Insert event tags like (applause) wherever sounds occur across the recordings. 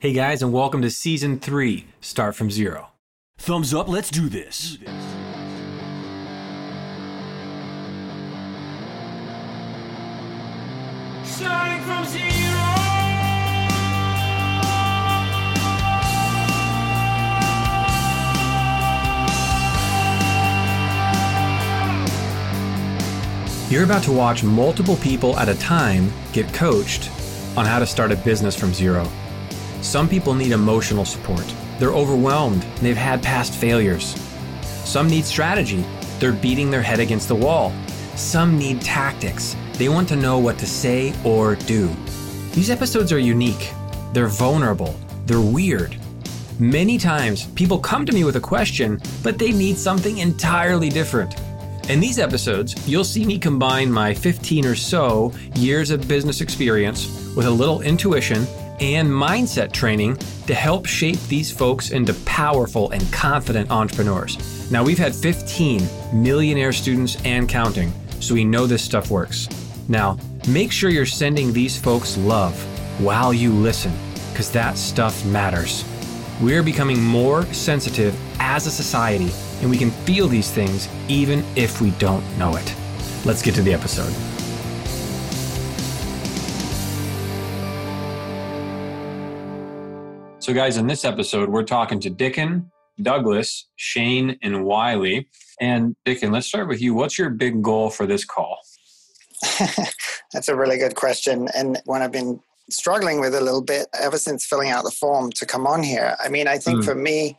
Hey guys, and welcome to season three, Start from Zero. Thumbs up, let's do this. Starting from zero. You're about to watch multiple people at a time get coached on how to start a business from zero. Some people need emotional support. They're overwhelmed they've had past failures. Some need strategy. They're beating their head against the wall. Some need tactics. They want to know what to say or do. These episodes are unique. They're vulnerable. They're weird. Many times, people come to me with a question, but they need something entirely different. In these episodes, you'll see me combine my 15 or so years of business experience with a little intuition and mindset training to help shape these folks into powerful and confident entrepreneurs. Now, we've had 15 millionaire students and counting, so we know this stuff works. Now, make sure you're sending these folks love while you listen, because that stuff matters. We're becoming more sensitive as a society, and we can feel these things even if we don't know it. Let's get to the episode. So, guys, in this episode, we're talking to Dickon, Douglas, Shane, and Wiley. And Dickon, let's start with you. What's your big goal for this call? (laughs) That's a really good question, and one I've been struggling with a little bit ever since filling out the form to come on here. I mean, I think Mm. for me,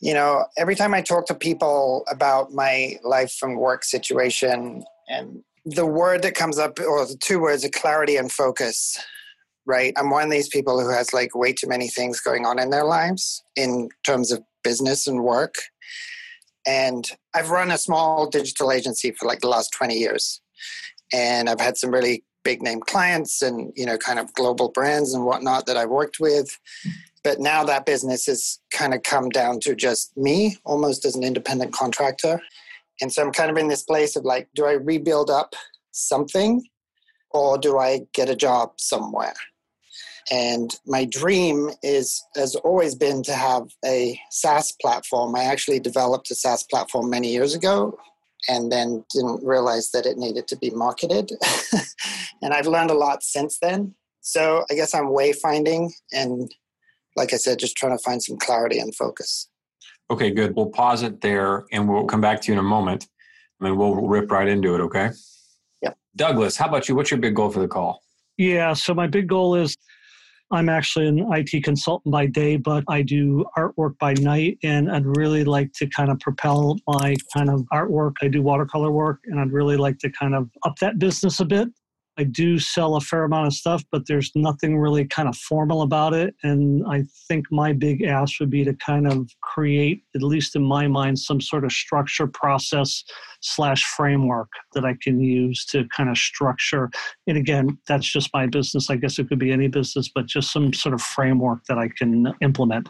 you know, every time I talk to people about my life and work situation, and the word that comes up, or the two words, are clarity and focus. Right, I'm one of these people who has like way too many things going on in their lives in terms of business and work. And I've run a small digital agency for like the last 20 years and I've had some really big name clients and you know kind of global brands and whatnot that I've worked with. But now that business has kind of come down to just me, almost as an independent contractor. And so I'm kind of in this place of like, do I rebuild up something or do I get a job somewhere? And my dream is has always been to have a SaaS platform. I actually developed a SaaS platform many years ago and then didn't realize that it needed to be marketed. (laughs) and I've learned a lot since then. So I guess I'm wayfinding and like I said, just trying to find some clarity and focus. Okay, good. We'll pause it there and we'll come back to you in a moment. I mean, we'll rip right into it, okay? Yep. Douglas, how about you? What's your big goal for the call? Yeah, so my big goal is I'm actually an IT consultant by day, but I do artwork by night, and I'd really like to kind of propel my kind of artwork. I do watercolor work, and I'd really like to kind of up that business a bit. I do sell a fair amount of stuff, but there's nothing really kind of formal about it. And I think my big ask would be to kind of create, at least in my mind, some sort of structure, process, slash framework that I can use to kind of structure and again, that's just my business. I guess it could be any business, but just some sort of framework that I can implement.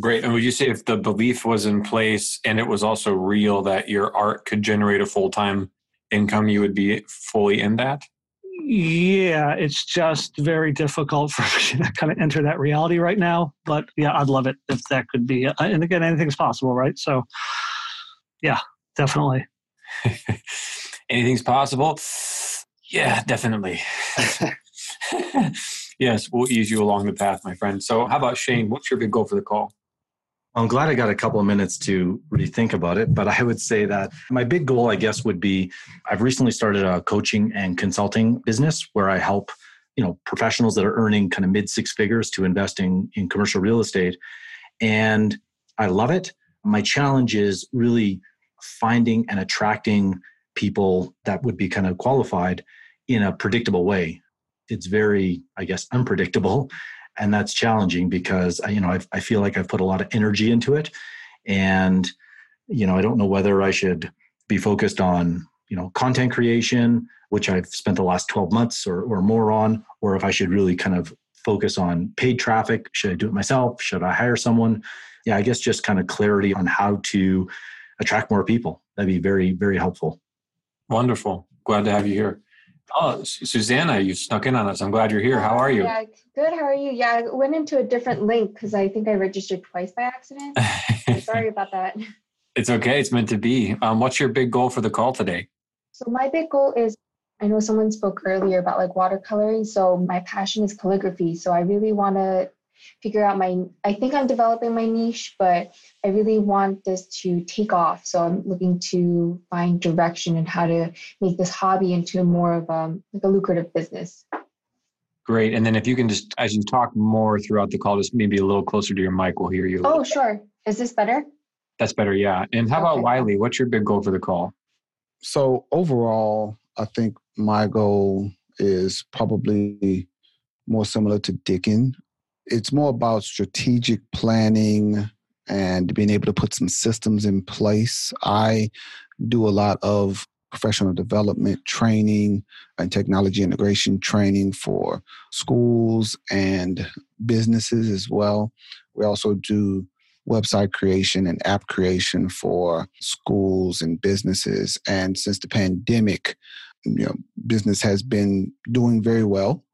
Great. And would you say if the belief was in place and it was also real that your art could generate a full time income, you would be fully in that? Yeah, it's just very difficult for (laughs) me to kind of enter that reality right now. But yeah, I'd love it if that could be. uh, And again, anything's possible, right? So, yeah, definitely. (laughs) Anything's possible? Yeah, definitely. (laughs) yes, we'll ease you along the path, my friend. So, how about Shane? What's your big goal for the call? I'm glad I got a couple of minutes to rethink about it, but I would say that my big goal, I guess, would be I've recently started a coaching and consulting business where I help, you know, professionals that are earning kind of mid six figures to investing in commercial real estate. And I love it. My challenge is really finding and attracting people that would be kind of qualified in a predictable way. It's very, I guess, unpredictable and that's challenging because you know I've, i feel like i've put a lot of energy into it. And you know i don't know whether i should be focused on you know content creation which i've spent the last 12 months or, or more on or if i should really kind of focus on paid traffic. Should i do it myself? Should i hire someone? Yeah i guess just kind of clarity on how to attract more people. That'd be very very helpful. Wonderful. Glad to have you here. Oh, Susanna, you snuck in on us. I'm glad you're here. How are you? Yeah, good. How are you? Yeah, I went into a different link because I think I registered twice by accident. (laughs) Sorry about that. It's okay. It's meant to be. Um, what's your big goal for the call today? So my big goal is I know someone spoke earlier about like watercoloring. So my passion is calligraphy. So I really want to figure out my I think I'm developing my niche, but I really want this to take off. So I'm looking to find direction and how to make this hobby into more of a, like a lucrative business. Great. And then if you can just as you talk more throughout the call, just maybe a little closer to your mic, we'll hear you. Oh, sure. Is this better? That's better, yeah. And how about Wiley? What's your big goal for the call? So overall, I think my goal is probably more similar to Dicken it's more about strategic planning and being able to put some systems in place. I do a lot of professional development training and technology integration training for schools and businesses as well. We also do website creation and app creation for schools and businesses. And since the pandemic, you know, business has been doing very well,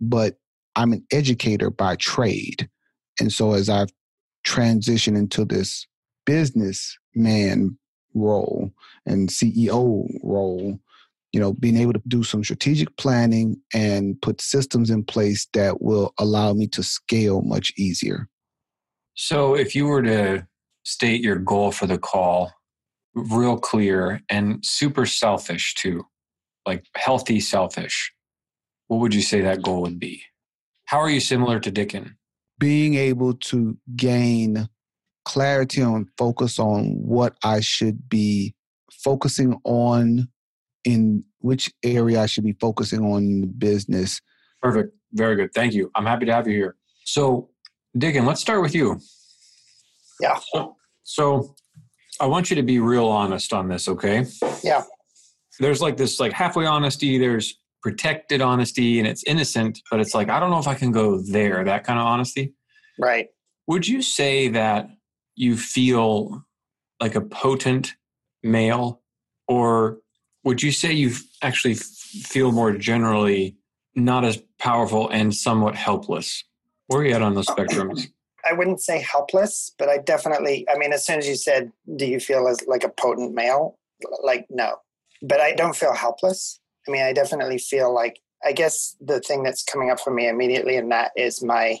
but I'm an educator by trade. And so as I've transitioned into this businessman role and CEO role, you know, being able to do some strategic planning and put systems in place that will allow me to scale much easier. So if you were to state your goal for the call, real clear and super selfish too, like healthy selfish, what would you say that goal would be? How are you similar to Dicken? Being able to gain clarity on focus on what I should be focusing on in which area I should be focusing on in the business. Perfect. Very good. Thank you. I'm happy to have you here. So, Dicken, let's start with you. Yeah. So, so I want you to be real honest on this, okay? Yeah. There's like this like halfway honesty, there's protected honesty and it's innocent, but it's like, I don't know if I can go there, that kind of honesty. Right. Would you say that you feel like a potent male, or would you say you actually feel more generally not as powerful and somewhat helpless? Where are you at on the spectrum? (clears throat) I wouldn't say helpless, but I definitely, I mean, as soon as you said, do you feel as like a potent male? Like, no. But I don't feel helpless. I mean, I definitely feel like, I guess the thing that's coming up for me immediately in that is my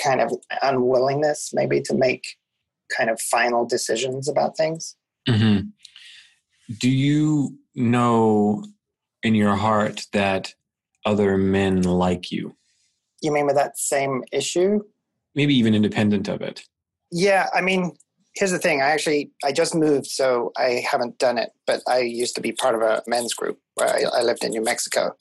kind of unwillingness maybe to make kind of final decisions about things. Mm-hmm. Do you know in your heart that other men like you? You mean with that same issue? Maybe even independent of it. Yeah, I mean, here's the thing. I actually I just moved, so I haven't done it. But I used to be part of a men's group where I, I lived in New Mexico,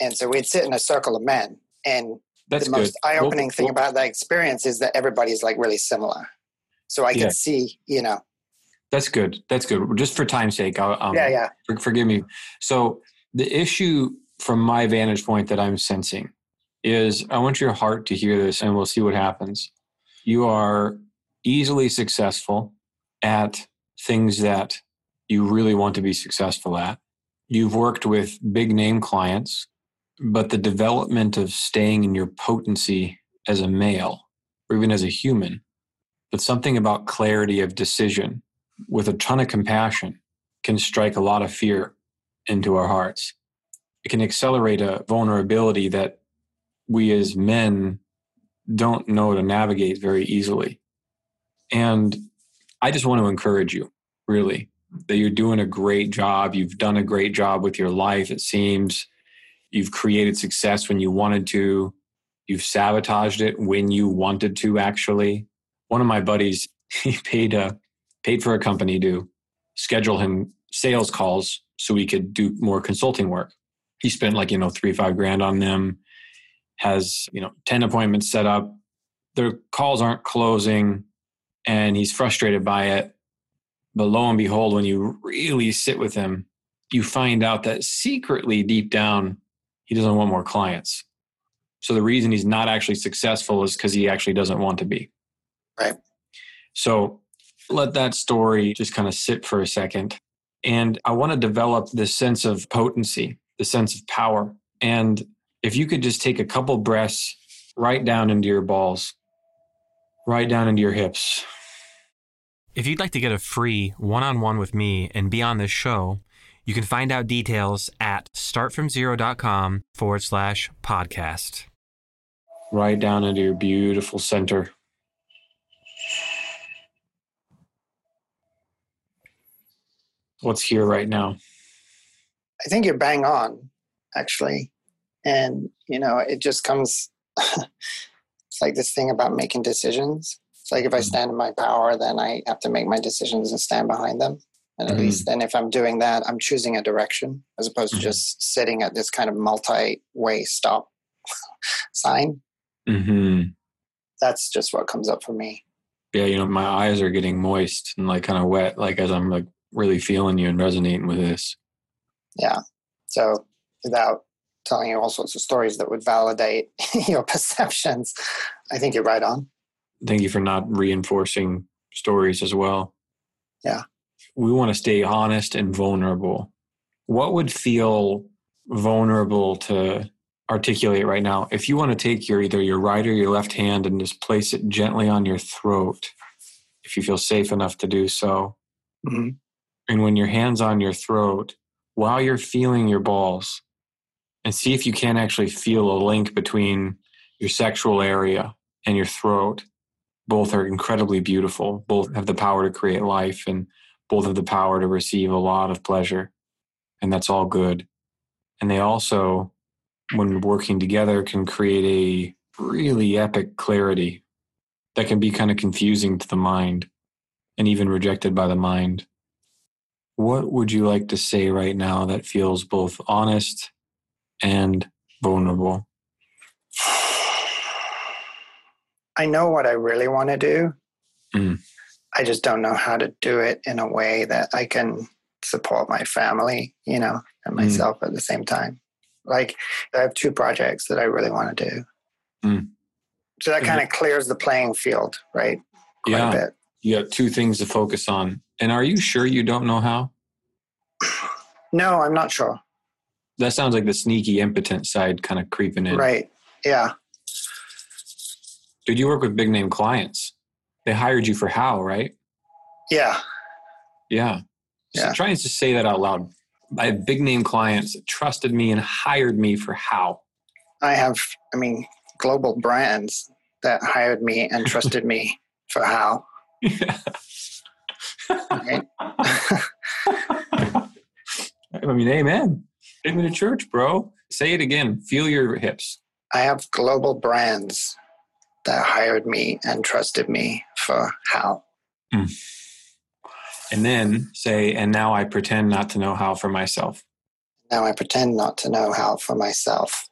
and so we'd sit in a circle of men. And That's the most good. eye-opening Well, thing well- about that experience is that everybody's like really similar. So I can Yeah. see, you know, That's good. That's good. Just for time's sake, I'll, um, yeah, yeah, for, forgive me. So the issue from my vantage point that I'm sensing is I want your heart to hear this and we'll see what happens. You are easily successful at things that you really want to be successful at. You've worked with big name clients, but the development of staying in your potency as a male or even as a human, but something about clarity of decision with a ton of compassion can strike a lot of fear into our hearts. It can accelerate a vulnerability that we as men don't know to navigate very easily. And I just want to encourage you, really, that you're doing a great job. You've done a great job with your life, it seems. You've created success when you wanted to. You've sabotaged it when you wanted to, actually. One of my buddies, (laughs) he paid a paid for a company to schedule him sales calls so he could do more consulting work. He spent like, you know, three, five grand on them, has, you know, 10 appointments set up. Their calls aren't closing and he's frustrated by it. But lo and behold, when you really sit with him, you find out that secretly deep down, he doesn't want more clients. So the reason he's not actually successful is because he actually doesn't want to be. Right. So let that story just kind of sit for a second. And I want to develop this sense of potency the sense of power. And if you could just take a couple breaths right down into your balls, right down into your hips. If you'd like to get a free one on one with me and be on this show, you can find out details at startfromzero.com forward slash podcast. Right down into your beautiful center. What's here right now? I think you're bang on, actually. And, you know, it just comes, (laughs) it's like this thing about making decisions. It's like if I Mhm. stand in my power, then I have to make my decisions and stand behind them. And at Mhm. least then if I'm doing that, I'm choosing a direction as opposed Mhm. to just sitting at this kind of multi way stop (laughs) sign. Mm-hmm. That's just what comes up for me. Yeah, you know, my eyes are getting moist and like kind of wet, like as I'm like really feeling you and resonating with this. Yeah. So without telling you all sorts of stories that would validate (laughs) your perceptions, I think you're right on. Thank you for not reinforcing stories as well. Yeah. We want to stay honest and vulnerable. What would feel vulnerable to articulate right now? If you want to take your either your right or your left hand and just place it gently on your throat, if you feel safe enough to do so. Mhm. And when your hand's on your throat, while you're feeling your balls, and see if you can actually feel a link between your sexual area and your throat. Both are incredibly beautiful. Both have the power to create life, and both have the power to receive a lot of pleasure. And that's all good. And they also, when working together, can create a really epic clarity that can be kind of confusing to the mind and even rejected by the mind. What would you like to say right now that feels both honest and vulnerable? I know what I really want to do. Mm. I just don't know how to do it in a way that I can support my family, you know, and Mm. myself at the same time. Like I have two projects that I really want to do. Mm. So that kind of clears the playing field, right? Quite Yeah. a bit. You have two things to focus on. And are you sure you don't know how? No, I'm not sure. That sounds like the sneaky, impotent side kind of creeping in. Right. Yeah. Did you work with big name clients? They hired you for how, right? Yeah. Yeah. So Yeah. try and just say that out loud. I have big name clients that trusted me and hired me for how. I have, I mean, global brands that hired me and trusted me for how. (laughs) Right? (laughs) I mean, amen. Take me to church, bro. Say it again. Feel your hips. I have global brands that hired me and trusted me for how. Hmm. And then say, and now I pretend not to know how for myself. Now I pretend not to know how for myself.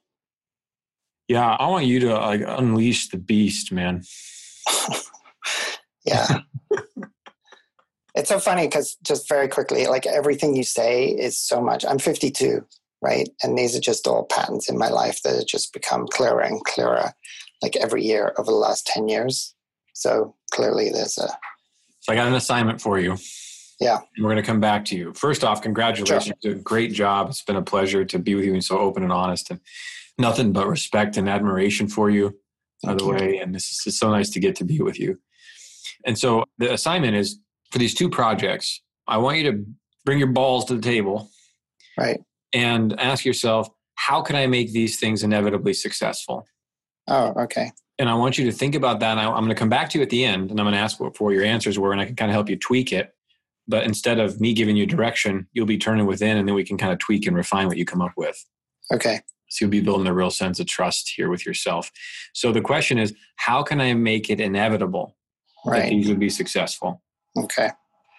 Yeah, I want you to like unleash the beast, man. (laughs) Yeah. (laughs) it's so funny because just very quickly, like everything you say is so much. I'm 52, right? And these are just all patterns in my life that have just become clearer and clearer, like every year over the last 10 years. So clearly there's a, So I got an assignment for you. Yeah. And we're going to come back to you. First off, congratulations. You did a great job. It's been a pleasure to be with you and so open and honest and nothing but respect and admiration for you, by Thank the you. way. And this is so nice to get to be with you. And so the assignment is for these two projects, I want you to bring your balls to the table right? And ask yourself, how can I make these things inevitably successful? Oh, okay. And I want you to think about that. And I, I'm going to come back to you at the end and I'm going to ask what for your answers were, and I can kind of help you tweak it. But instead of me giving you direction, you'll be turning within, and then we can kind of tweak and refine what you come up with. Okay. So you'll be building a real sense of trust here with yourself. So the question is, how can I make it inevitable that Right. these would be successful? Okay.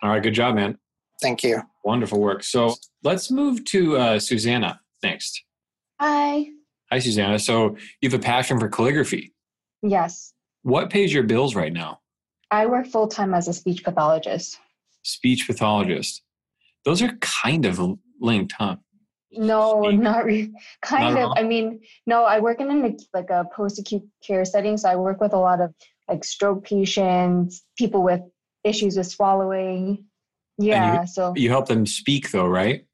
All right, good job, man. Thank you. Wonderful work. So let's move to uh, Susanna next. Hi. Hi, Susanna. So you have a passion for calligraphy. Yes. What pays your bills right now? I work full time as a speech pathologist. Speech pathologist. Those are kind of linked, huh? No, Speak. not really. Kind Not of. I mean, no, I work in an, like a post acute care setting. So I work with a lot of like stroke patients, people with issues with swallowing. Yeah. so You help them speak, though, right?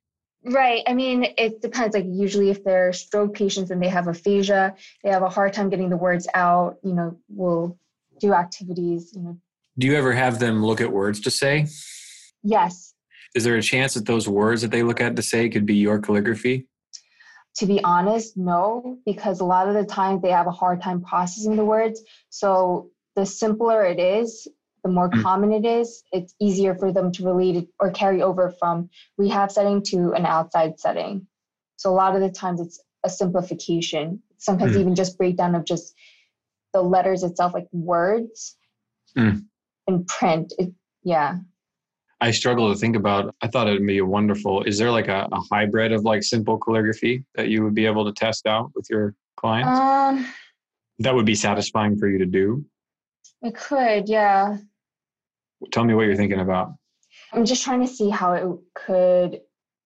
Right. I mean, it depends. Like usually, if they're stroke patients and they have aphasia, they have a hard time getting the words out. You know, we'll do activities. You know, Do you ever have them look at words to say? yes. Is there a chance that those words that they look at to say could be your calligraphy? To be honest, no, because a lot of the times they have a hard time processing the words. So the simpler it is, the more Mm. common it is, it's easier for them to relate it or carry over from rehab setting to an outside setting. So a lot of the times it's a simplification. Sometimes Mm. even just breakdown of just the letters itself, like words Mm. and print. It, yeah. I struggle to think about. I thought it'd be wonderful. Is there like a, a hybrid of like simple calligraphy that you would be able to test out with your clients? Um, that would be satisfying for you to do. it could, yeah. Tell me what you're thinking about. I'm just trying to see how it could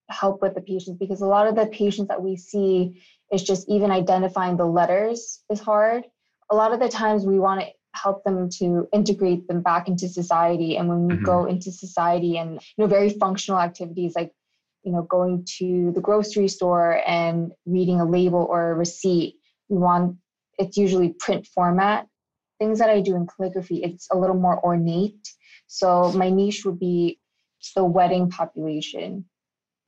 help with the patients because a lot of the patients that we see is just even identifying the letters is hard. A lot of the times we want to help them to integrate them back into society and when we Mhm. go into society and you know very functional activities like you know going to the grocery store and reading a label or a receipt we want it's usually print format things that i do in calligraphy it's a little more ornate so my niche would be the wedding population.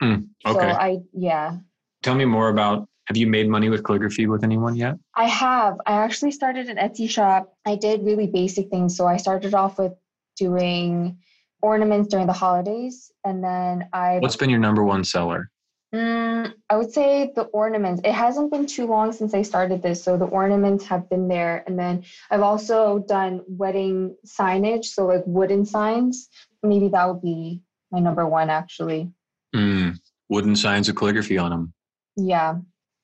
Mm, So okay. I yeah. Tell me more about. Have you made money with calligraphy with anyone yet? I have. I actually started an Etsy shop. I did really basic things. So I started off with doing ornaments during the holidays and then I What's been your number one seller? Mm, I would say the ornaments. It hasn't been too long since I started this, so the ornaments have been there. And then I've also done wedding signage, so like wooden signs. Maybe that would be my number one, actually. Mm, wooden signs with calligraphy on them. Yeah.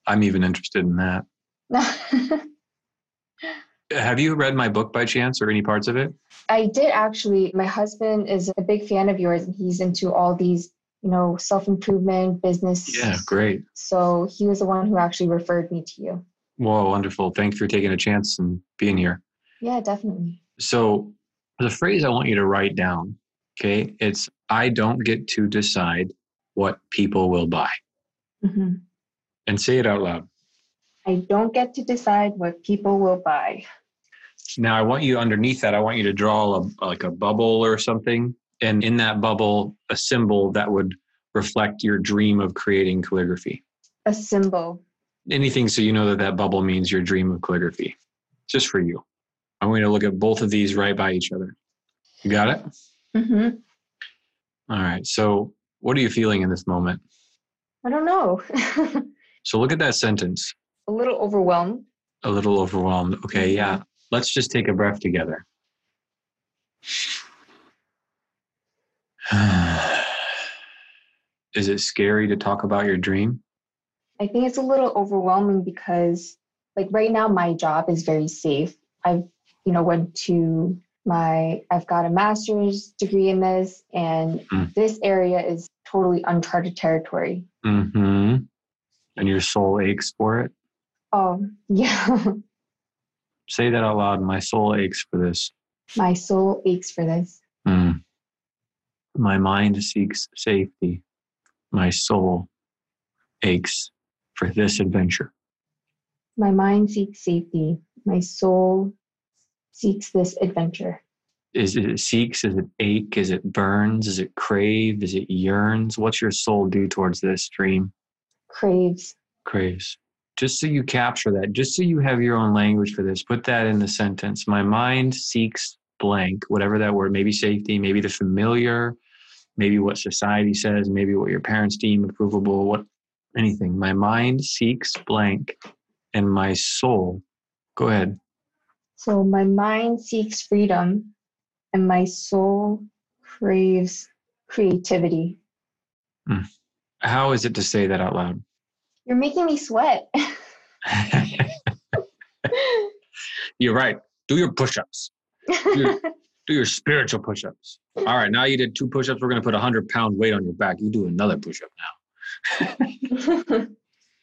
I'm even interested in that. (laughs) Have you read my book by chance or any parts of it? I did actually. My husband is a big fan of yours, and he's into all these, you know, self improvement, business. Yeah, great. So he was the one who actually referred me to you. Whoa, wonderful. Thanks for taking a chance and being here. Yeah, definitely. So, the phrase I want you to write down, okay, it's I don't get to decide what people will buy. hmm And say it out loud. I don't get to decide what people will buy. Now, I want you underneath that, I want you to draw a, like a bubble or something. And in that bubble, a symbol that would reflect your dream of creating calligraphy. A symbol. Anything so you know that that bubble means your dream of calligraphy. Just for you. I'm going to look at both of these right by each other. You got it? mm-hmm. All right. So, what are you feeling in this moment? I don't know. (laughs) So, look at that sentence. a little overwhelmed. A little overwhelmed. Okay. Yeah. Let's just take a breath together. (sighs) Is it scary to talk about your dream? I think it's a little overwhelming because like right now my job is very safe. I've, you know, went to my I've got a master's degree in this and Mm. this area is totally uncharted territory. Mm-hmm. And your soul aches for it? Oh, (laughs) yeah. Say that out loud. My soul aches for this. my soul aches for this. Mm. My mind seeks safety. My soul aches for this adventure. My mind seeks safety. My soul seeks this adventure. Is it, seeks? Is it ache? Is it burns? Is it crave? Is it yearns? What's your soul do towards this dream? Craves. Craves. Just so you capture that, just so you have your own language for this, put that in the sentence. My mind seeks blank, whatever that word, maybe safety, maybe the familiar, maybe what society says, maybe what your parents deem approvable, what anything. My mind seeks blank, and my soul. Go ahead. So my mind seeks freedom and my soul craves creativity. Hmm. How is it to say that out loud? You're making me sweat. (laughs) (laughs) You're right. Do your push-ups. (laughs) Do your spiritual push-ups. All right, now you did two push-ups. We're gonna put a hundred pound weight on your back. You do another push-up now. (laughs)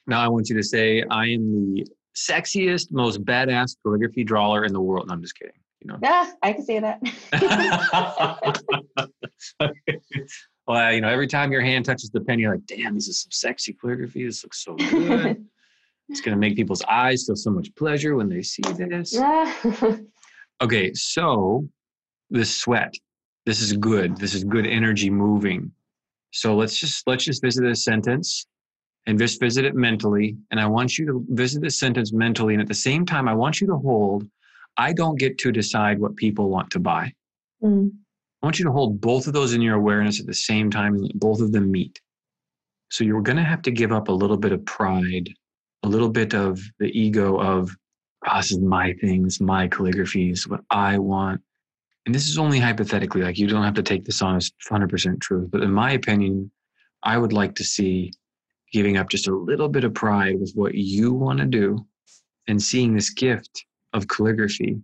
Now I want you to say, I am the sexiest, most badass calligraphy drawer in the world. No, I'm just kidding. You know. yeah, I can say that. (laughs) well, you know, every time your hand touches the pen, you're like, damn, this is some sexy calligraphy. This looks so good. (laughs) it's going to make people's eyes feel so much pleasure when they see this. Yeah. Okay, so the sweat. This is good. This is good energy moving. So let's just let's just visit this sentence and just visit it mentally. And I want you to visit this sentence mentally. And at the same time, I want you to hold, I don't get to decide what people want to buy. Mm. I want you to hold both of those in your awareness at the same time and both of them meet. So you're going to have to give up a little bit of pride, a little bit of the ego of, oh, this is my things, my calligraphy, this is what I want. And this is only hypothetically, like you don't have to take this on as 100% truth. But in my opinion, I would like to see giving up just a little bit of pride with what you want to do and seeing this gift of calligraphy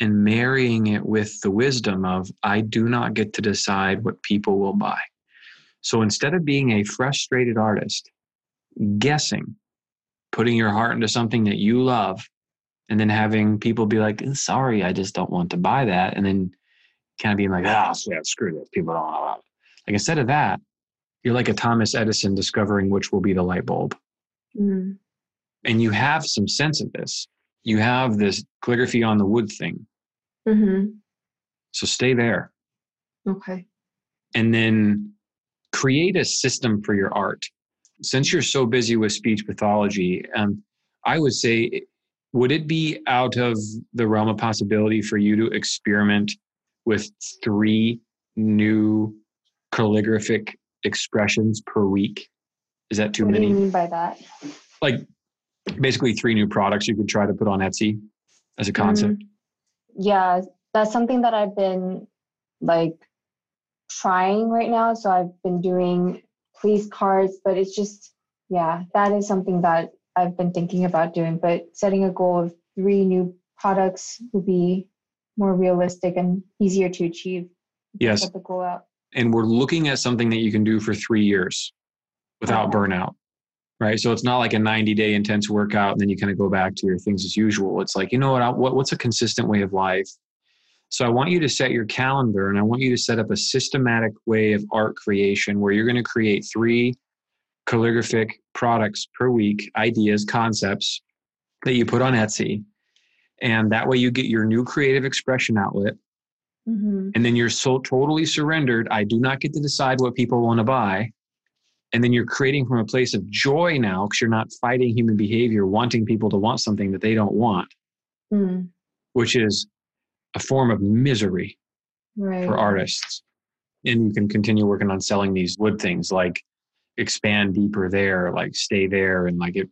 and marrying it with the wisdom of I do not get to decide what people will buy. So instead of being a frustrated artist, guessing, putting your heart into something that you love, and then having people be like, sorry, I just don't want to buy that. And then kind of being like, ah, oh, yeah, screw this. People don't want Like instead of that, you're like a Thomas Edison discovering which will be the light bulb. Mm. And you have some sense of this. You have this calligraphy on the wood thing. Mm-hmm. So stay there. Okay. And then create a system for your art. Since you're so busy with speech pathology, um, I would say, would it be out of the realm of possibility for you to experiment with three new calligraphic expressions per week? Is that too what many? What do you mean by that? Like basically three new products you could try to put on Etsy as a concept. Mm, yeah, that's something that I've been like trying right now. So I've been doing please cards, but it's just yeah, that is something that I've been thinking about doing. But setting a goal of three new products would be more realistic and easier to achieve. Yes. Set the goal out. And we're looking at something that you can do for three years without Okay. burnout. Right. So it's not like a 90 day intense workout and then you kind of go back to your things as usual. It's like, you know what, I, what what's a consistent way of life? So I want you to set your calendar and I want you to set up a systematic way of art creation where you're going to create three calligraphic products per week, ideas, concepts that you put on Etsy. And that way you get your new creative expression outlet. Mm-hmm. and then you're so totally surrendered i do not get to decide what people want to buy. And then you're creating from a place of joy now because you're not fighting human behavior wanting people to want something that they don't want. Mm, which is a form of misery right. for artists. And you can continue working on selling these wood things like expand deeper there like stay there and like it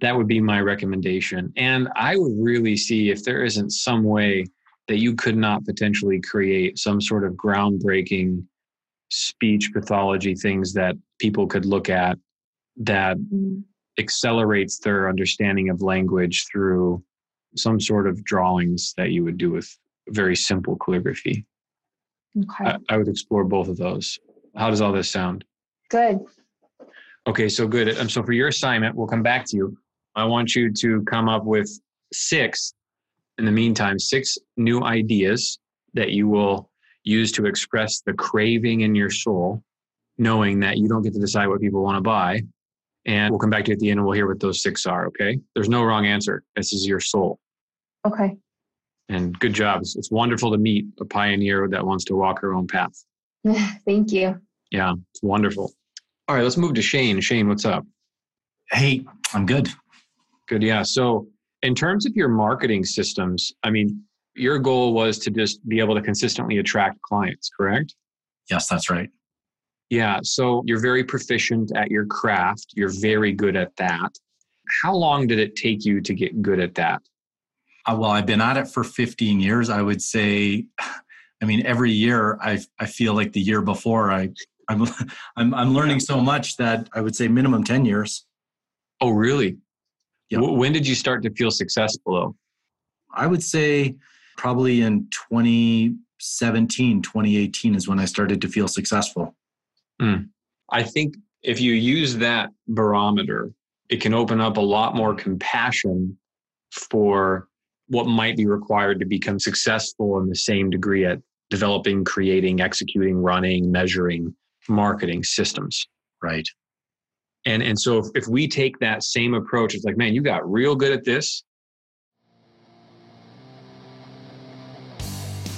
that would be my recommendation and i would really see if there isn't some way that you could not potentially create some sort of groundbreaking speech pathology things that people could look at that Mm, accelerates their understanding of language through some sort of drawings that you would do with very simple calligraphy okay. I, I would explore both of those. How does all this sound? Good. Okay, so good. Um, so for your assignment, we'll come back to you. I want you to come up with six, in the meantime, six new ideas that you will use to express the craving in your soul, knowing that you don't get to decide what people want to buy. And we'll come back to you at the end and we'll hear what those six are, okay? There's no wrong answer. This is your soul. Okay. And good job. It's, it's wonderful to meet a pioneer that wants to walk her own path. (laughs) Thank you. Yeah, it's wonderful. All right, let's move to Shane. Shane, what's up? Hey, I'm good. Good. Yeah. So, in terms of your marketing systems, I mean, your goal was to just be able to consistently attract clients, correct? Yes, that's right. Yeah. So, you're very proficient at your craft. You're very good at that. How long did it take you to get good at that? Uh, well, I've been at it for 15 years. I would say, (sighs) I mean, every year I I feel like the year before I I'm (laughs) I'm I'm learning so much that I would say minimum 10 years. Oh, really? Yep. Wh- When did you start to feel successful, though? I would say probably in 2017, 2018 is when I started to feel successful. Hmm. I think if you use that barometer, it can open up a lot more compassion for what might be required to become successful in the same degree at developing, creating, executing, running, measuring marketing systems. Right. And and so if, if we take that same approach, it's like, man, you got real good at this.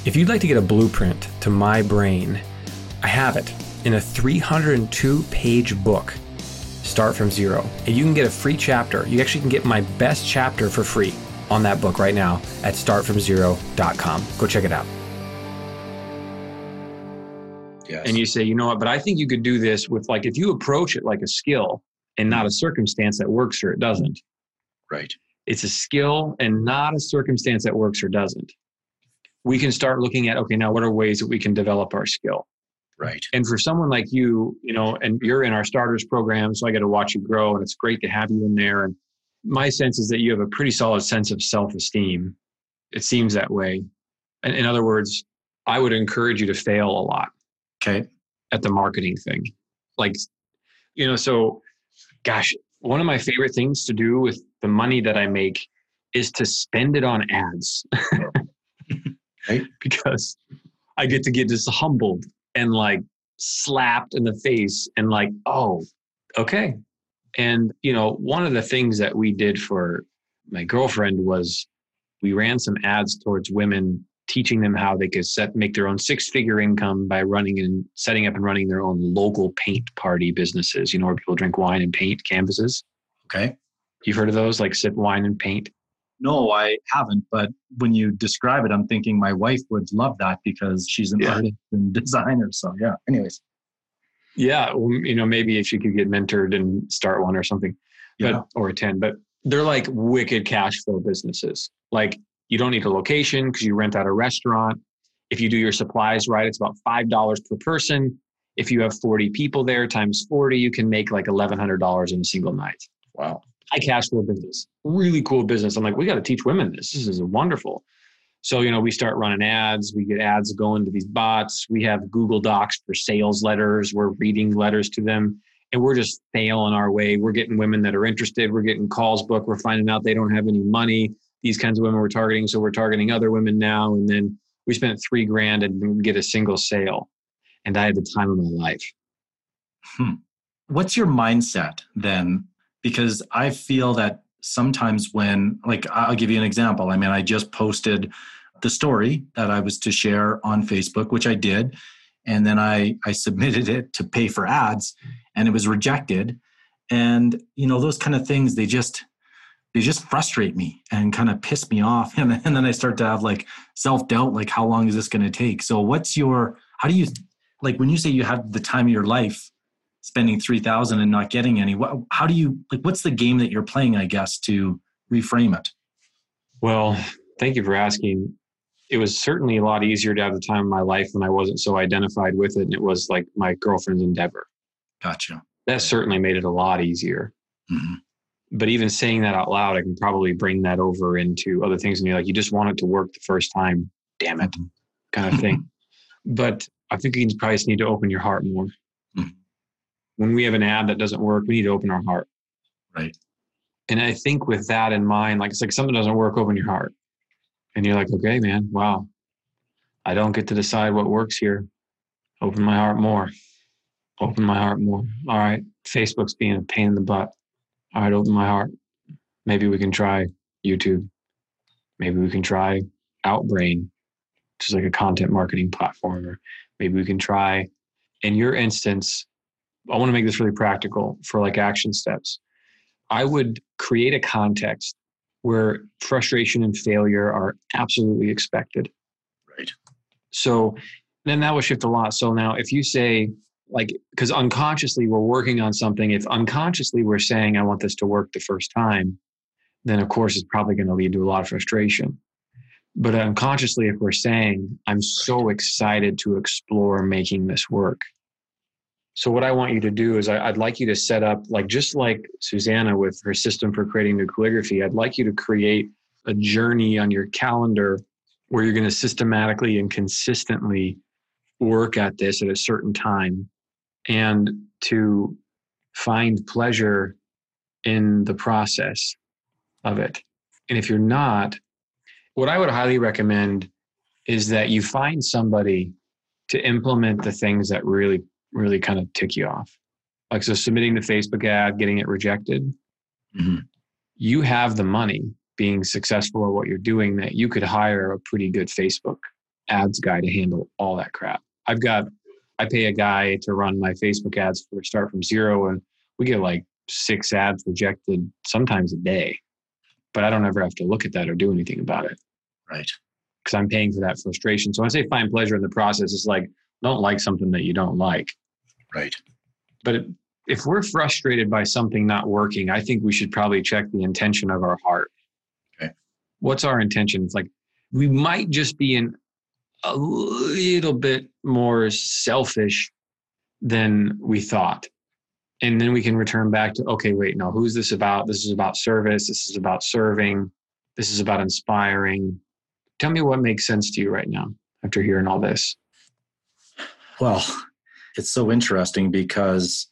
If you'd like to get a blueprint to my brain, I have it in a 302 page book, Start from Zero. And you can get a free chapter. You actually can get my best chapter for free on that book right now at startfromzero.com. Go check it out. Yes. And you say, you know what, but I think you could do this with like, if you approach it like a skill and not a mm-hmm. circumstance that works or it doesn't, right. it's a skill and not a circumstance that works or doesn't. We can start looking at, okay, now what are ways that we can develop our skill? Right. And for someone like you, you know, and you're in our starters program, so I got to watch you grow and it's great to have you in there. And my sense is that you have a pretty solid sense of self esteem. It seems that way. And in other words, I would encourage you to fail a lot Okay. at the marketing thing. Like, you know, so gosh, one of my favorite things to do with the money that I make is to spend it on ads. (laughs) Right. Because I get to get just humbled and like slapped in the face and like, oh, okay. And, you know, one of the things that we did for my girlfriend was we ran some ads towards women teaching them how they could set make their own six figure income by running and setting up and running their own local paint party businesses you know where people drink wine and paint canvases Okay. you've heard of those like sip wine and paint No, I haven't. But when you describe it, I'm thinking my wife would love that because she's an Yeah. artist and (laughs) designer. So yeah. Anyways. yeah well, you know maybe if you could get mentored and start one or something but Yeah. or attend but they're like wicked cash flow businesses like you don't need a location because you rent out a restaurant. If you do your supplies right it's about five dollars per person. If you have 40 people there times 40 you can make like $1100 in a single night. Wow. high cash flow business really cool business. I'm like we got to teach women this. This is wonderful. So you know we start running ads. We get ads going to these bots. We have google docs for sales letters. We're reading letters to them and we're just failing our way. We're getting women that are interested. We're getting calls booked. We're finding out they don't have any money these kinds of women we're targeting so we're targeting other women now and then we spent three grand and didn't get a single sale and i had the time of my life hmm. What's your mindset then? Because I feel that sometimes when, like, I'll give you an example. I mean, I just posted the story that I was to share on Facebook, which I did. And then I, I submitted it to pay for ads and it was rejected. And, you know, those kind of things, they just, they just frustrate me and kind of piss me off. (laughs) And, and then I start to have like self doubt, like, how long is this going to take? So, what's your, how do you, like, when you say you have the time of your life, spending 3000 and not getting any what, how do you like what's the game that you're playing i guess to reframe it Well, thank you for asking. It was certainly a lot easier to have the time of my life when I wasn't so identified with it. And it was like my girlfriend's endeavor. gotcha That certainly made it a lot easier. Mhm. But even saying that out loud, I can probably bring that over into other things. And you're like, you just want it to work the first time. Damn it, Mhm. kind of thing. (laughs) but I think you probably just need to open your heart more. Mhm. When we have an ad that doesn't work, we need to open our heart. right And I think with that in mind, like it's like something doesn't work, open your heart. And you're like, okay, man, wow. I don't get to decide what works here. Open my heart more. Open my heart more. All right. Facebook's being a pain in the butt. All right, open my heart. Maybe we can try YouTube. Maybe we can try Outbrain, which is like a content marketing platform. Or maybe we can try, in your instance, I want to make this really practical for like action steps. I would create a context where frustration and failure are absolutely expected. right So then that will shift a lot. So now if you say, like, because unconsciously we're working on something, if unconsciously we're saying, I want this to work the first time, then of course it's probably going to lead to a lot of frustration. But unconsciously, if we're saying, I'm so excited to explore making this work. So what I want you to do is I, I'd like you to set up, like just like Susanna with her system for creating new calligraphy, I'd like you to create a journey on your calendar where you're going to systematically and consistently work at this at a certain time and to find pleasure in the process of it. And if you're not, what I would highly recommend is that you find somebody to implement the things that really really kind of tick you off? Like, so submitting the Facebook ad, getting it rejected, Mhm. you have the money being successful at what you're doing that you could hire a pretty good Facebook ads guy to handle all that crap. I've got, I pay a guy to run my Facebook ads for start from zero, and we get like six ads rejected sometimes a day. But I don't ever have to look at that or do anything about it Right. because I'm paying for that frustration. So when I say find pleasure in the process, it's like don't like something that you don't like. Right. But if we're frustrated by something not working, I think we should probably check the intention of our heart. Okay. What's our intention? It's like we might just be in a little bit more selfish than we thought. And then we can return back to okay, wait, no, who's this about? This is about service. This is about serving. This is about inspiring. Tell me what makes sense to you right now after hearing all this. Well, it's so interesting because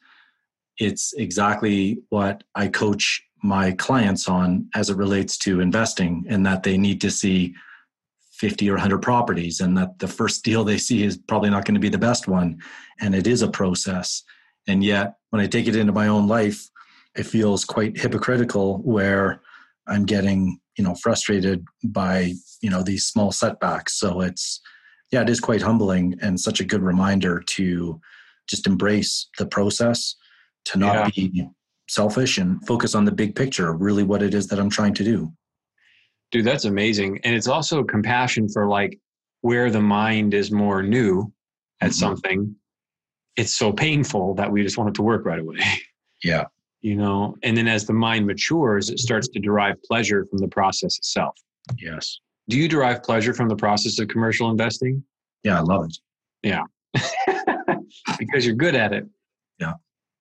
it's exactly what I coach my clients on as it relates to investing, and that they need to see 50 or 100 properties, and that the first deal they see is probably not going to be the best one. And it is a process. And yet, when I take it into my own life, it feels quite hypocritical where I'm getting, you know, frustrated by, you know, these small setbacks. So it's, yeah, it is quite humbling and such a good reminder to just embrace the process, to not be selfish and focus on the big picture, really what it is that I'm trying to do. Dude, that's amazing. And it's also compassion for like where the mind is more new at Mhm. something. It's so painful that we just want it to work right away. (laughs) Yeah. You know, and then as the mind matures, it starts to derive pleasure from the process itself. Yes. Do you derive pleasure from the process of commercial investing? Yeah, I love it. Yeah. (laughs) Because you're good at it. Yeah.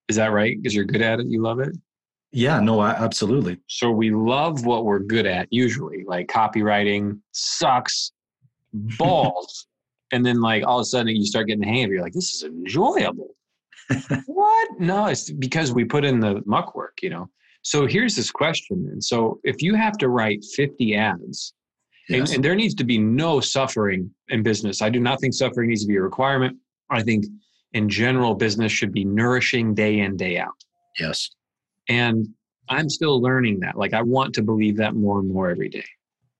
Is that right? Because you're good at it, you love it? Yeah, no, I, absolutely. So we love what we're good at usually, like copywriting sucks (laughs) balls. and then like all of a sudden you start getting the hang of it. You're like, this is enjoyable. what? No, it's because we put in the muck work, you know. So here's this question. And so if you have to write 50 ads, and, and there needs to be no suffering in business. I do not think suffering needs to be a requirement. I think in general, business should be nourishing day in, day out. yes. And I'm still learning that. Like, I want to believe that more and more every day.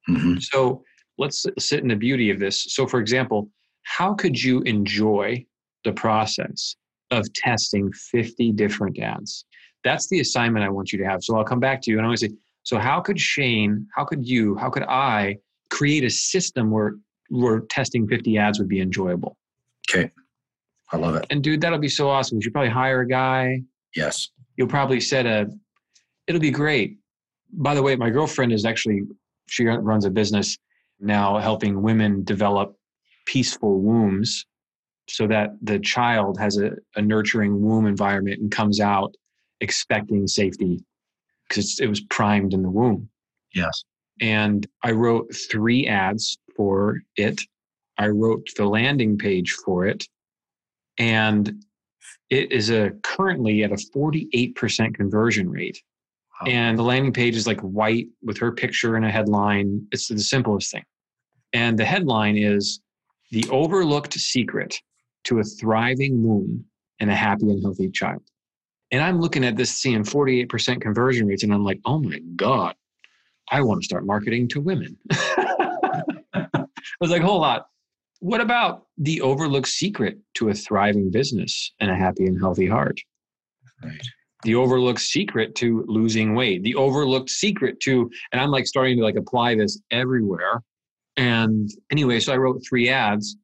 hmm So let's sit in the beauty of this. So, for example, how could you enjoy the process of testing 50 different ads? That's the assignment I want you to have. So I'll come back to you and I'm going to say, so how could Shane, how could you, how could I create a system where where testing 50 ads would be enjoyable? Okay. I love it. And dude, that'll be so awesome. You should probably hire a guy. Yes. You'll probably set a, it'll be great. By the way, my girlfriend is actually, she runs a business now helping women develop peaceful wombs so that the child has a, a nurturing womb environment and comes out expecting safety because it was primed in the womb. Yes. And I wrote three ads for it. I wrote the landing page for it. And it is a currently at a 48% conversion rate. Wow. And the landing page is like white with her picture and a headline. It's the simplest thing. And the headline is The Overlooked Secret to a Thriving Womb and a Happy and Healthy Child. And I'm looking at this seeing 48% conversion rates, and I'm like, oh my God, I want to start marketing to women. (laughs) I was like, hold on. What about the overlooked secret to a thriving business and a happy and healthy heart? Right. The overlooked secret to losing weight, the overlooked secret to, and I'm like starting to like apply this everywhere. And anyway, so I wrote three ads.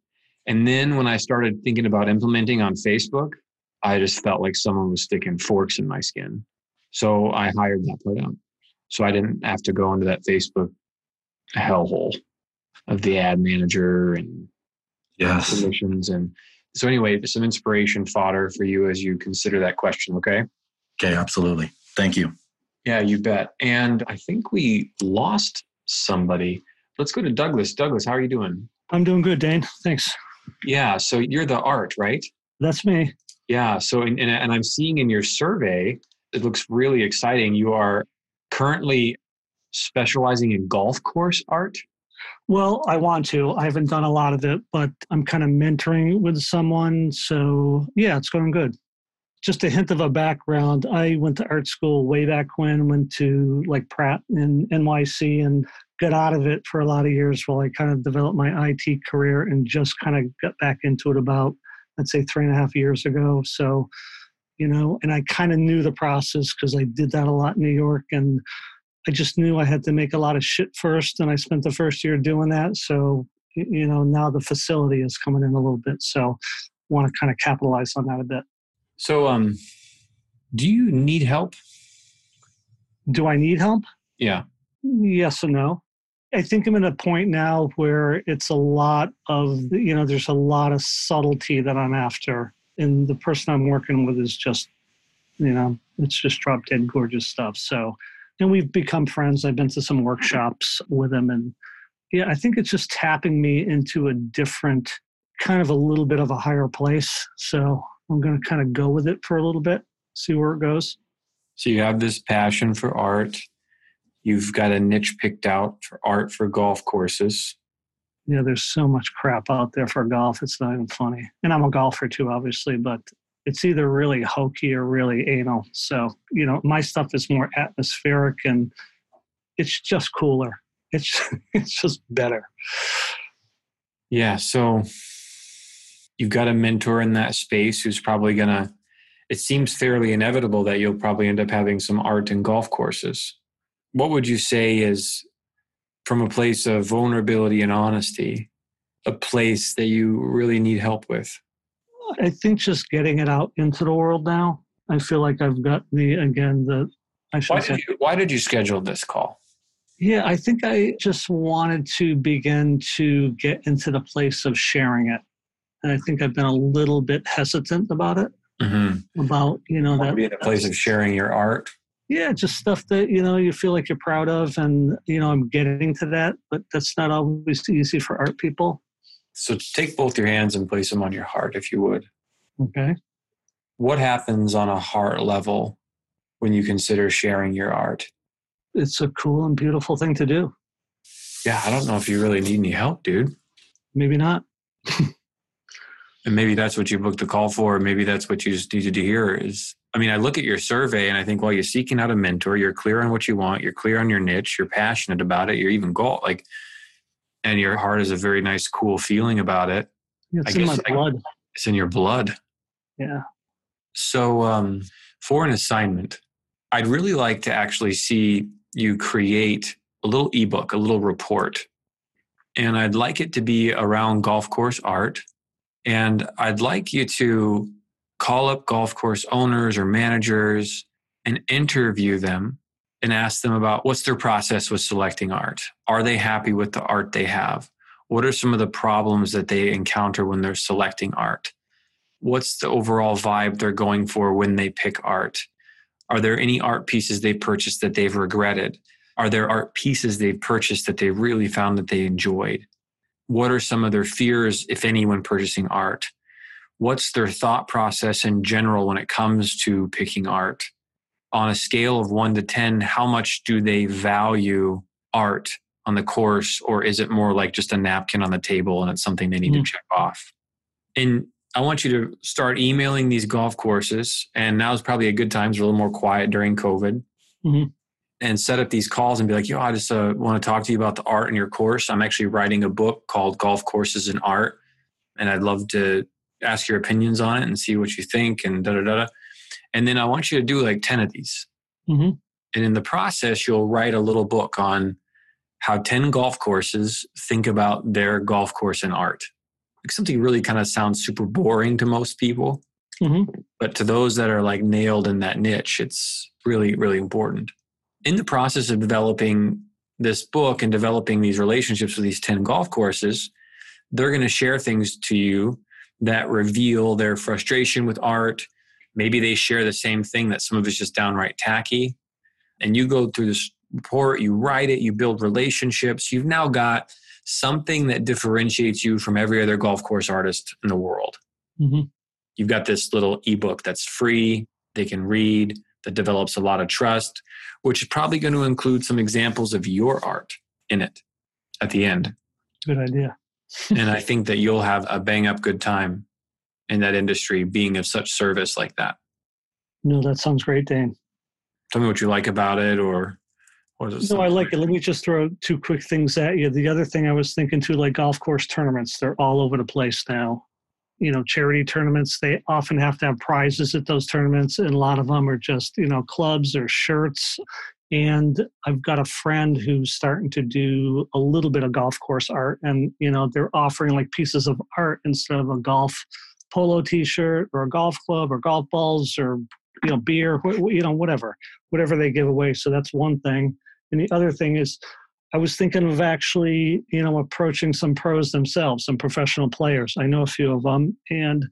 And then when I started thinking about implementing on Facebook, I just felt like someone was sticking forks in my skin. So I hired that part out. So I didn't have to go into that Facebook hellhole of the ad manager and Yes. submissions. And so anyway, some inspiration fodder for you as you consider that question. Okay. Okay. Absolutely. Thank you. Yeah, you bet. And I think we lost somebody. Let's go to Douglas. Douglas, how are you doing? I'm doing good, Dane. Thanks. Yeah. So you're the art, right? That's me. Yeah. So, and, and, and I'm seeing in your survey, it looks really exciting. You are currently specializing in golf course art. Well, I want to. I haven't done a lot of it, but I'm kind of mentoring with someone. So, yeah, it's going good. Just a hint of a background I went to art school way back when, went to like Pratt in NYC and got out of it for a lot of years while I kind of developed my IT career and just kind of got back into it about, I'd say, three and a half years ago. So, you know, and I kind of knew the process because I did that a lot in New York and I just knew I had to make a lot of shit first, and I spent the first year doing that. So, you know, now the facility is coming in a little bit. So, want to kind of capitalize on that a bit. So, um, do you need help? Do I need help? Yeah. Yes and no. I think I'm at a point now where it's a lot of, you know, there's a lot of subtlety that I'm after. And the person I'm working with is just, you know, it's just drop dead gorgeous stuff. So, and we've become friends. I've been to some workshops with him. And yeah, I think it's just tapping me into a different, kind of a little bit of a higher place. So I'm going to kind of go with it for a little bit, see where it goes. So you have this passion for art. You've got a niche picked out for art for golf courses. Yeah, there's so much crap out there for golf. It's not even funny. And I'm a golfer too, obviously, but it's either really hokey or really anal. So, you know, my stuff is more atmospheric and it's just cooler. It's (laughs) it's just better. Yeah, so you've got a mentor in that space who's probably going to it seems fairly inevitable that you'll probably end up having some art and golf courses. What would you say is from a place of vulnerability and honesty, a place that you really need help with? I think just getting it out into the world now. I feel like I've got the again the. I why did you Why did you schedule this call? Yeah, I think I just wanted to begin to get into the place of sharing it, and I think I've been a little bit hesitant about it. Mm-hmm. About you know that be in a place of sharing your art. Yeah, just stuff that you know you feel like you're proud of, and you know I'm getting to that, but that's not always easy for art people. So take both your hands and place them on your heart, if you would. Okay. What happens on a heart level when you consider sharing your art? It's a cool and beautiful thing to do. Yeah, I don't know if you really need any help, dude. Maybe not. and maybe that's what you booked the call for. Maybe that's what you just needed to hear is I mean, I look at your survey and I think while you're seeking out a mentor, you're clear on what you want, you're clear on your niche, you're passionate about it, you're even goal like and your heart has a very nice, cool feeling about it. It's I in guess, my blood. I, it's in your blood. Yeah. So, um, for an assignment, I'd really like to actually see you create a little ebook, a little report. And I'd like it to be around golf course art. And I'd like you to call up golf course owners or managers and interview them and ask them about what's their process with selecting art. Are they happy with the art they have? What are some of the problems that they encounter when they're selecting art? What's the overall vibe they're going for when they pick art? Are there any art pieces they purchased that they've regretted? Are there art pieces they've purchased that they really found that they enjoyed? What are some of their fears, if any, when purchasing art? What's their thought process in general when it comes to picking art? On a scale of one to 10, how much do they value art on the course? Or is it more like just a napkin on the table and it's something they need mm-hmm. to check off? And I want you to start emailing these golf courses. And now is probably a good time. It's a little more quiet during COVID. Mm-hmm. And set up these calls and be like, yo, I just uh, want to talk to you about the art in your course. I'm actually writing a book called Golf Courses in Art. And I'd love to ask your opinions on it and see what you think and da da da. And then I want you to do like 10 of these. Mm-hmm. And in the process, you'll write a little book on how 10 golf courses think about their golf course and art. Like something really kind of sounds super boring to most people. Mm-hmm. But to those that are like nailed in that niche, it's really, really important. In the process of developing this book and developing these relationships with these 10 golf courses, they're going to share things to you that reveal their frustration with art, Maybe they share the same thing that some of it's just downright tacky. And you go through this report, you write it, you build relationships. You've now got something that differentiates you from every other golf course artist in the world. Mm-hmm. You've got this little ebook that's free, they can read, that develops a lot of trust, which is probably going to include some examples of your art in it. at the end. Good idea. and I think that you'll have a bang up good time in that industry being of such service like that. No, that sounds great, Dan. Tell me what you like about it or or is it No, I something- like it. Let me just throw two quick things at you. The other thing I was thinking too, like golf course tournaments, they're all over the place now. You know, charity tournaments, they often have to have prizes at those tournaments, and a lot of them are just, you know, clubs or shirts. And I've got a friend who's starting to do a little bit of golf course art, and, you know, they're offering like pieces of art instead of a golf polo t shirt or a golf club or golf balls or, you know, beer, you know, whatever, whatever they give away. So that's one thing. And the other thing is, I was thinking of actually, you know, approaching some pros themselves, some professional players. I know a few of them, and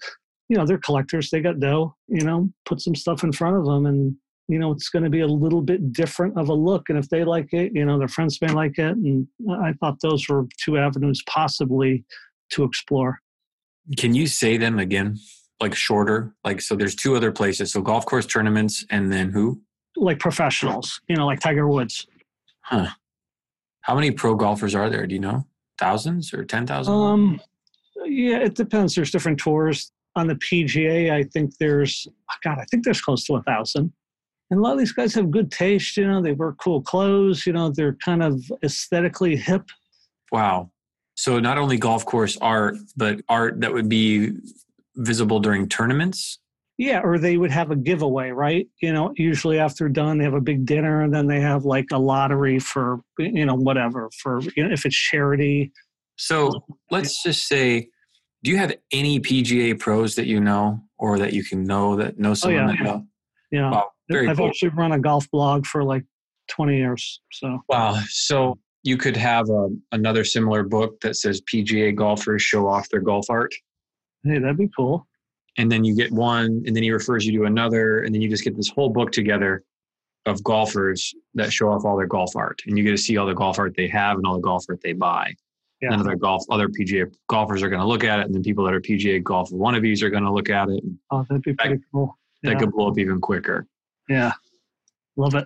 you know, they're collectors. They got dough. You know, put some stuff in front of them, and you know, it's going to be a little bit different of a look. And if they like it, you know, their friends may like it. And I thought those were two avenues possibly to explore. Can you say them again? Like shorter? Like so there's two other places. So golf course tournaments and then who? Like professionals, you know, like Tiger Woods. Huh. How many pro golfers are there? Do you know? Thousands or ten thousand? Um, yeah, it depends. There's different tours on the PGA. I think there's, oh God, I think there's close to a thousand. And a lot of these guys have good taste. You know, they wear cool clothes. You know, they're kind of aesthetically hip. Wow. So not only golf course art, but art that would be visible during tournaments. Yeah, or they would have a giveaway, right? You know, usually after done, they have a big dinner, and then they have like a lottery for you know whatever for you know, if it's charity. So let's just say, do you have any PGA pros that you know or that you can know that know oh, someone about? yeah. that know? You Wow, I've cool. actually run a golf blog for like twenty years. So Wow. So you could have a, another similar book that says PGA golfers show off their golf art. hey, that'd be cool. And then you get one, and then he refers you to another, and then you just get this whole book together of golfers that show off all their golf art. And you get to see all the golf art they have and all the golf art they buy. Yeah. And other golf, other PGA golfers are going to look at it, and then people that are PGA golf wannabes are going to look at it. Oh, that'd be pretty cool. that could blow up even quicker. Yeah. Love it.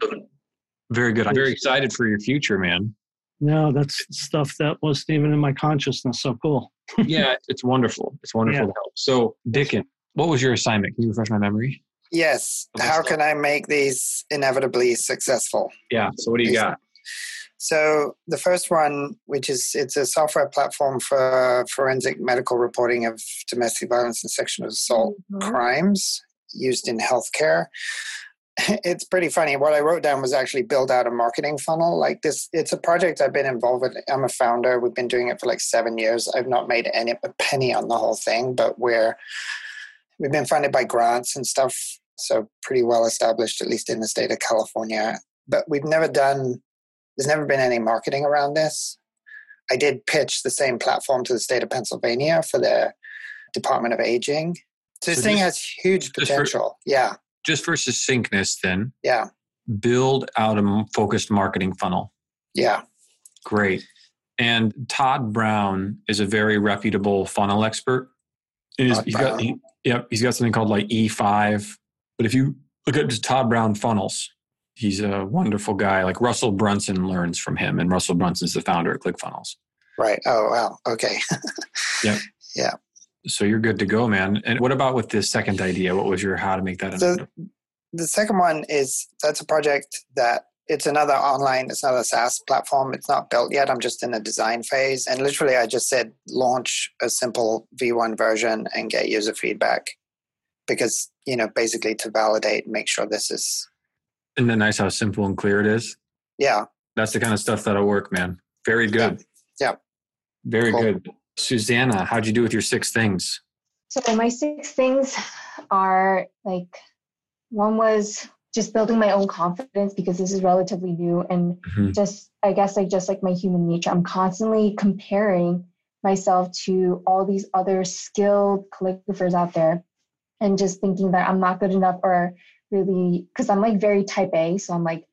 Very good. I'm very excited for your future, man. No, that's stuff that wasn't even in my consciousness. So cool. (laughs) yeah, it's wonderful. It's wonderful Yeah. to help. So, Dickon, what was your assignment? Can you refresh my memory? Yes. How so- can I make these inevitably successful? Yeah. So, what do you got? So the first one, which is it's a software platform for forensic medical reporting of domestic violence and sexual assault mm-hmm. crimes used in healthcare. (laughs) It's pretty funny. What I wrote down was actually build out a marketing funnel. Like this, it's a project I've been involved with. I'm a founder. We've been doing it for like seven years. I've not made any a penny on the whole thing, but we're we've been funded by grants and stuff. So pretty well established, at least in the state of California. But we've never done there's never been any marketing around this. I did pitch the same platform to the state of Pennsylvania for their Department of Aging. So this So thing just- has huge just for- potential. yeah, Just for succinctness, then yeah, build out a focused marketing funnel. yeah. Great. And Todd Brown is a very reputable funnel expert. And he's, he's got, he, yep, he's got something called like E5. But if you look at just Todd Brown funnels, he's a wonderful guy. Like Russell Brunson learns from him, and Russell Brunson's the founder of ClickFunnels. Right. Oh, wow. Okay. (laughs) So you're good to go, man. And what about with this second idea? What was your how to make that? So- the second one is that's a project that it's another online, it's another SaaS platform. It's not built yet. I'm just in the design phase. And literally, I just said launch a simple V1 version and get user feedback because, you know, basically to validate and make sure this is, Isn't that nice how simple and clear it is? yeah, That's the kind of stuff that'll work, man. Very good. Yeah. Very Cool. good. Susanna, how'd you do with your six things? So my six things are like one was just building my own confidence because this is relatively new and Mhm. just I guess like just like my human nature, I'm constantly comparing myself to all these other skilled calligraphers out there and just thinking that I'm not good enough or really because I'm like very type A. So I'm like,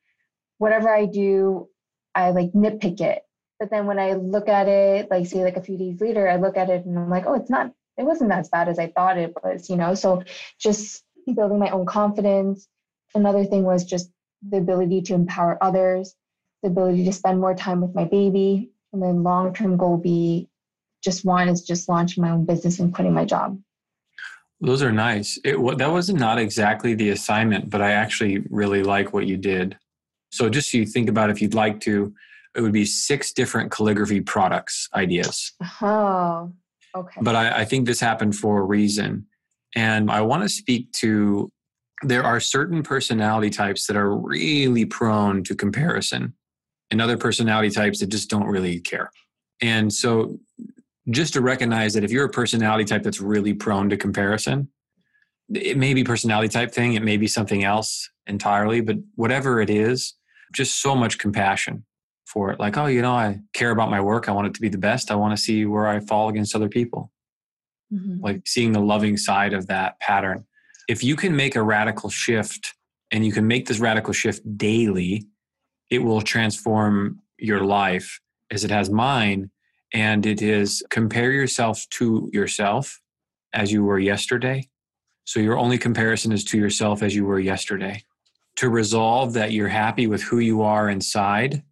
whatever I do, I like nitpick it. But then when I look at it, like say like a few days later, I look at it and I'm like, oh, it's not, it wasn't as bad as I thought it was, you know? So just building my own confidence. Another thing was just the ability to empower others, the ability to spend more time with my baby, And then long term goal be just one is just launching my own business and quitting my job. Those are nice. It that was not exactly the assignment, but I actually really like what you did. So just so you think about if you'd like to, it would be six different calligraphy products ideas. Oh, okay. But I, I think this happened for a reason. And I want to speak to there are certain personality types that are really prone to comparison and other personality types that just don't really care. And so just to recognize that if you're a personality type that's really prone to comparison, it may be personality type thing, it may be something else entirely, but whatever it is, just so much compassion for it. Like, oh, you know, I care about my work. I want it to be the best. I want to see where I fall against other people. Mm-hmm. Like seeing the loving side of that pattern. If you can make a radical shift and you can make this radical shift daily, it will transform your life as it has mine. And it is compare yourself to yourself as you were yesterday. So your only comparison is to yourself as you were yesterday. To resolve that you're happy with who you are inside.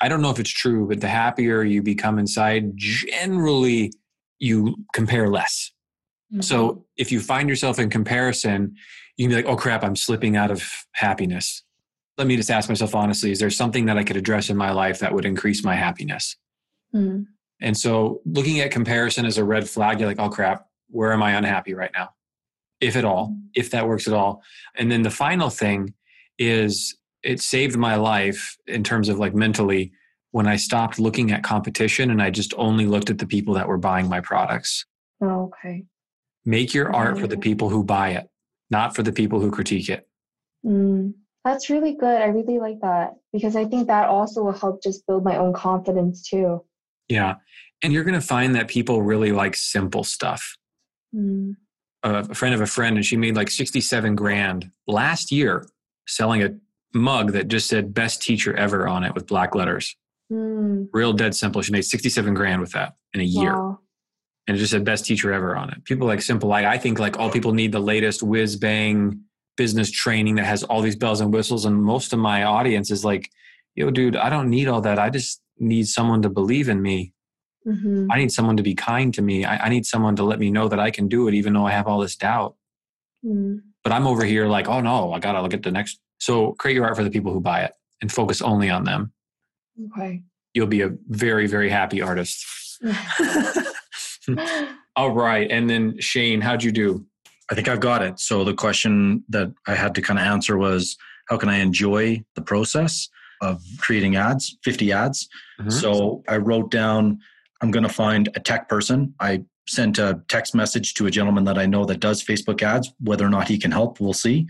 I don't know if it's true, but the happier you become inside, generally you compare less. Mm-hmm. So if you find yourself in comparison, you can be like, oh crap, I'm slipping out of happiness. Let me just ask myself honestly, is there something that I could address in my life that would increase my happiness? Mm-hmm. And so looking at comparison as a red flag, you're like, oh crap, where am I unhappy right now? If at all, mm-hmm. if that works at all. And then the final thing is it saved my life in terms of like mentally when I stopped looking at competition and I just only looked at the people that were buying my products. Oh, okay. Make your art for the people who buy it, not for the people who critique it. Mm, that's really good. I really like that because I think that also will help just build my own confidence too. Yeah. And you're going to find that people really like simple stuff. Mm. a friend of a friend, and she made like 67 grand last year selling a mug that just said best teacher ever on it with black letters. Mm. Real dead simple. She made 67 grand with that in a year. Wow. And it just said best teacher ever on it. People like simple. Like I think like all people need the latest whiz bang business training that has all these bells and whistles. And most of my audience is like, yo, dude, I don't need all that. I just need someone to believe in me. Mm-hmm. I need someone to be kind to me. I, I, need someone to let me know that I can do it, even though I have all this doubt. Mm. But I'm over here like, oh no, I gotta look at the next. So create your art for the people who buy it and focus only on them. Okay. You'll be a very, very happy artist. (laughs) All right. And then Shane, how'd you do? I think I've got it. So the question that I had to kind of answer was how can I enjoy the process of creating ads, 50 ads? Mm-hmm. So I wrote down I'm going to find a tech person. I sent a text message to a gentleman that I know that does Facebook ads. Whether or not he can help, we'll see.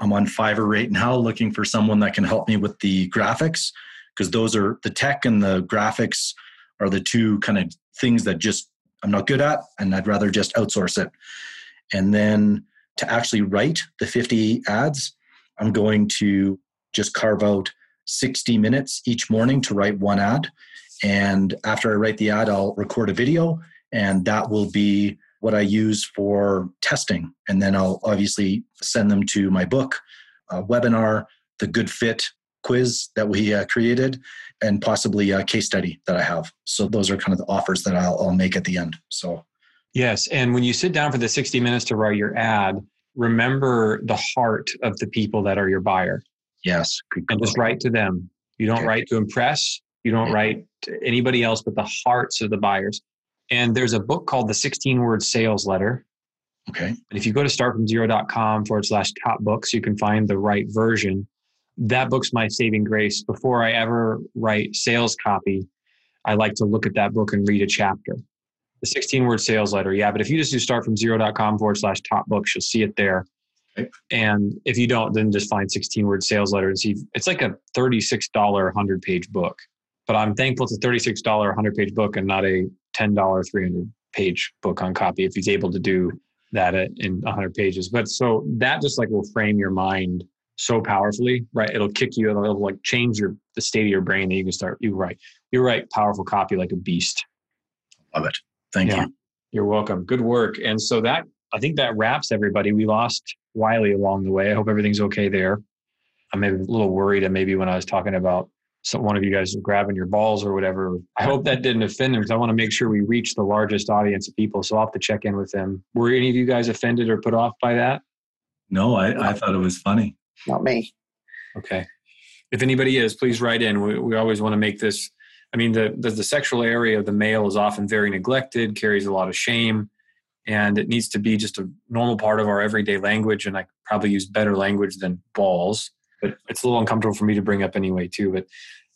I'm on Fiverr right now looking for someone that can help me with the graphics because those are the tech and the graphics are the two kind of things that just I'm not good at and I'd rather just outsource it. And then to actually write the 50 ads, I'm going to just carve out 60 minutes each morning to write one ad. And after I write the ad, I'll record a video and that will be what I use for testing. And then I'll obviously send them to my book, webinar, the Good Fit quiz that we uh, created, and possibly a case study that I have. So those are kind of the offers that I'll, I'll make at the end. So, yes. And when you sit down for the 60 minutes to write your ad, remember the heart of the people that are your buyer. Yes. And just write to them. You don't okay. write to impress. You don't yeah. write to anybody else but the hearts of the buyers. And there's a book called The 16 Word Sales Letter. Okay. And if you go to startfromzero.com forward slash top books, you can find the right version that book's my saving grace. Before I ever write sales copy, I like to look at that book and read a chapter. The 16 word sales letter, yeah. But if you just do start from zero.com forward slash top books, you'll see it there. Okay. And if you don't, then just find 16 word sales letter and see. It's like a $36 100 page book. But I'm thankful it's a $36 100 page book and not a $10 300 page book on copy if he's able to do that in 100 pages. But so that just like will frame your mind so powerfully, right? It'll kick you, it'll, it'll like change your the state of your brain that you can start. You write, you write powerful copy like a beast. Love it. Thank yeah. you. You're welcome. Good work. And so that I think that wraps everybody. We lost Wiley along the way. I hope everything's okay there. I'm maybe a little worried, and maybe when I was talking about some one of you guys was grabbing your balls or whatever. I hope that didn't offend them because I want to make sure we reach the largest audience of people. So I'll have to check in with them. Were any of you guys offended or put off by that? No, I, I thought it was funny. Not me. Okay. If anybody is, please write in. We, we always want to make this. I mean, the, the the sexual area of the male is often very neglected, carries a lot of shame, and it needs to be just a normal part of our everyday language. And I probably use better language than balls, but it's a little uncomfortable for me to bring up anyway, too. But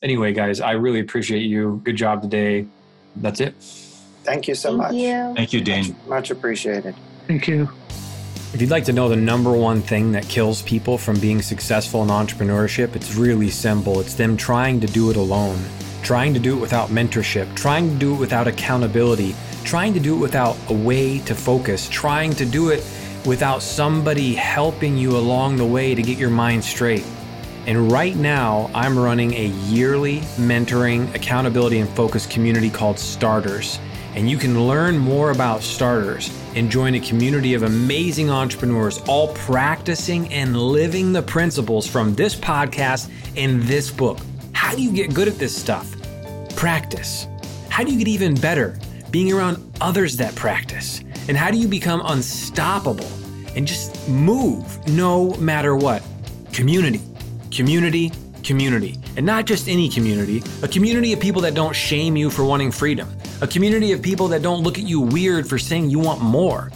anyway, guys, I really appreciate you. Good job today. That's it. Thank you so Thank much. you. Thank you, Dane. Much appreciated. Thank you. If you'd like to know the number one thing that kills people from being successful in entrepreneurship, it's really simple. It's them trying to do it alone, trying to do it without mentorship, trying to do it without accountability, trying to do it without a way to focus, trying to do it without somebody helping you along the way to get your mind straight. And right now, I'm running a yearly mentoring, accountability, and focus community called Starters. And you can learn more about Starters and join a community of amazing entrepreneurs, all practicing and living the principles from this podcast and this book. How do you get good at this stuff? Practice. How do you get even better? Being around others that practice. And how do you become unstoppable and just move no matter what? Community community, community. And not just any community, a community of people that don't shame you for wanting freedom, a community of people that don't look at you weird for saying you want more.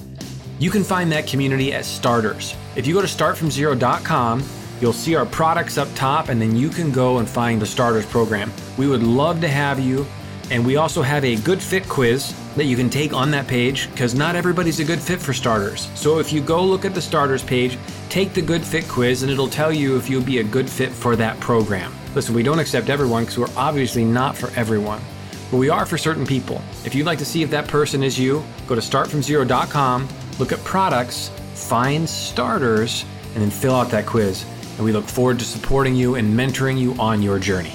You can find that community at Starters. If you go to startfromzero.com, you'll see our products up top, and then you can go and find the Starters program. We would love to have you. And we also have a good fit quiz that you can take on that page because not everybody's a good fit for starters. So if you go look at the starters page, take the good fit quiz and it'll tell you if you'll be a good fit for that program. Listen, we don't accept everyone because we're obviously not for everyone, but we are for certain people. If you'd like to see if that person is you, go to startfromzero.com, look at products, find starters, and then fill out that quiz. And we look forward to supporting you and mentoring you on your journey.